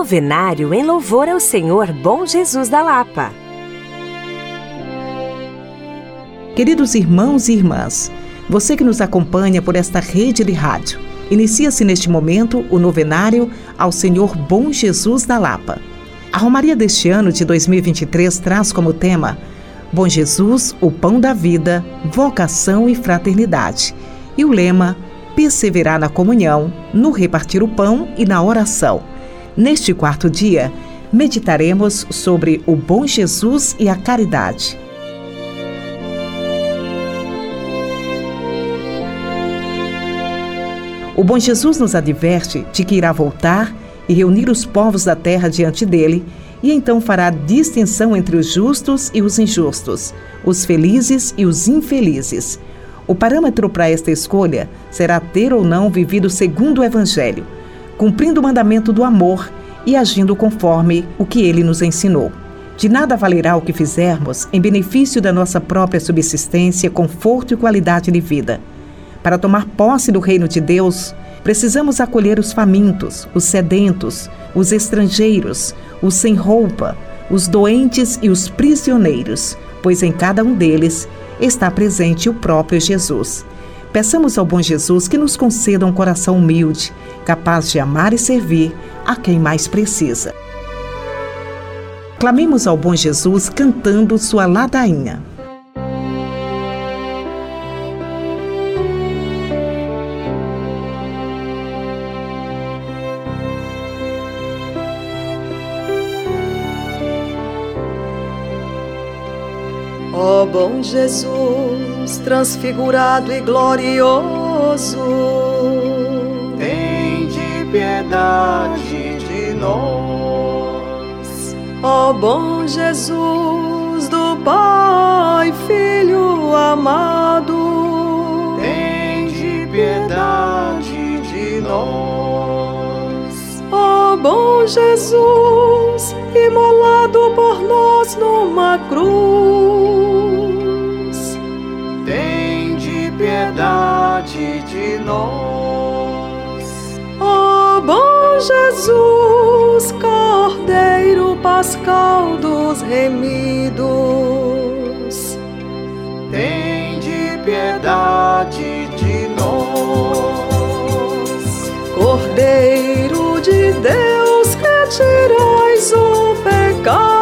Novenário em louvor ao Senhor Bom Jesus da Lapa. Queridos irmãos e irmãs, você que nos acompanha por esta rede de rádio, inicia-se neste momento o novenário ao Senhor Bom Jesus da Lapa. A Romaria deste ano de 2023 traz como tema Bom Jesus, o pão da vida, vocação e fraternidade. E o lema perseverar na comunhão, no repartir o pão e na oração. Neste quarto dia, meditaremos sobre o bom Jesus e a caridade. O bom Jesus nos adverte de que irá voltar e reunir os povos da terra diante dele, e então fará distinção entre os justos e os injustos, os felizes e os infelizes o parâmetro para esta escolha será ter ou não vivido segundo o Evangelho, cumprindo o mandamento do amor e agindo conforme o que ele nos ensinou. De nada valerá o que fizermos em benefício da nossa própria subsistência, conforto e qualidade de vida. Para tomar posse do reino de Deus, precisamos acolher os famintos, os sedentos, os estrangeiros, os sem roupa, os doentes e os prisioneiros, pois em cada um deles está presente o próprio Jesus. Peçamos ao bom Jesus que nos conceda um coração humilde, capaz de amar e servir a quem mais precisa. Clamemos ao bom Jesus cantando sua ladainha. Ó oh, bom Jesus, transfigurado e glorioso, tem de piedade de nós. Ó oh, bom Jesus, do Pai, Filho amado, tem de piedade de nós. Ó oh, bom Jesus, imolado por nós numa cruz. Piedade de nós. Ó oh, bom Jesus, Cordeiro Pascal dos remidos. Tem de piedade de nós. Cordeiro de Deus que tirais o pecado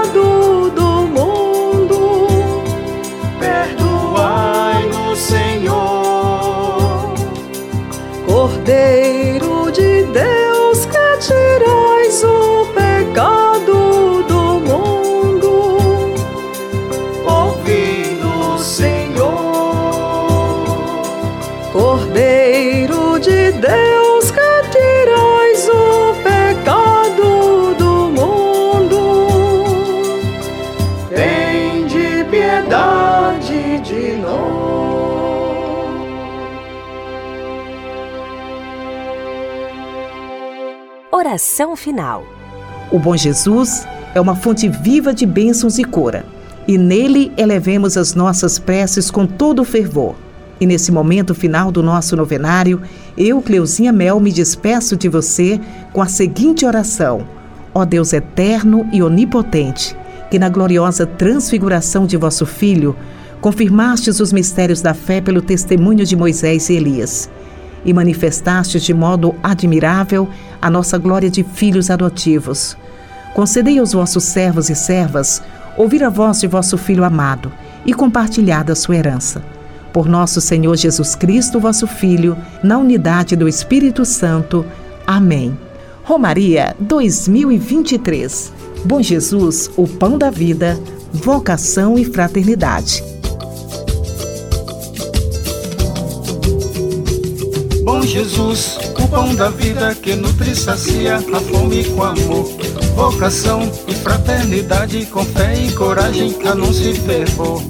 Cordeiro de Deus que tirais o pecado do mundo. Tem de piedade de nós. Oração final. O bom Jesus é uma fonte viva de bênçãos e cura, e nele elevemos as nossas preces com todo o fervor. E nesse momento final do nosso novenário, eu, Cleuzinha Mel, me despeço de você com a seguinte oração: Ó Deus eterno e onipotente, que na gloriosa transfiguração de vosso Filho, confirmastes os mistérios da fé pelo testemunho de Moisés e Elias, e manifestastes de modo admirável a nossa glória de filhos adotivos. Concedei aos vossos servos e servas ouvir a voz de vosso Filho amado e compartilhar da sua herança. Por nosso Senhor Jesus Cristo, vosso Filho, na unidade do Espírito Santo. Amém. Romaria 2023. Bom Jesus, o pão da vida, vocação e fraternidade. Bom Jesus, o pão da vida que nutre e sacia a fome com amor, vocação e fraternidade, com fé e coragem, anúncio e fervor.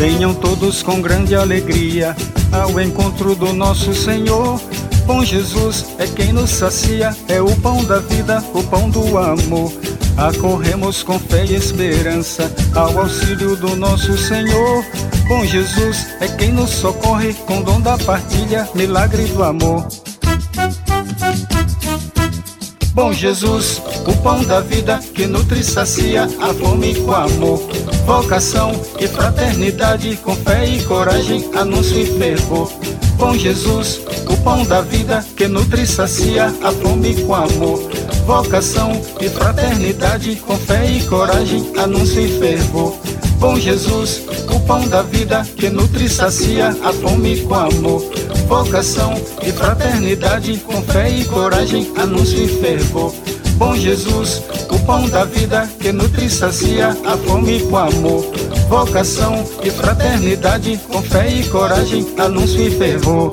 Venham todos com grande alegria ao encontro do nosso Senhor. Bom Jesus é quem nos sacia, é o pão da vida, o pão do amor. Acorremos com fé e esperança ao auxílio do nosso Senhor. Bom Jesus é quem nos socorre com dom da partilha, milagre do amor. Bom Jesus, o pão da vida que nutre e sacia a fome com amor. Vocação e fraternidade, com fé e coragem, anúncio e fervor. Bom Jesus, o pão da vida que nutre e sacia a fome com amor. Vocação e fraternidade, com fé e coragem, anúncio e fervor. Bom Jesus, o pão da vida que nutre e sacia a fome com amor. Vocação e fraternidade, com fé e coragem, anúncio e fervor. Bom Jesus, o pão da vida que nutre e sacia a fome com amor. Vocação e fraternidade, com fé e coragem, anúncio e fervor.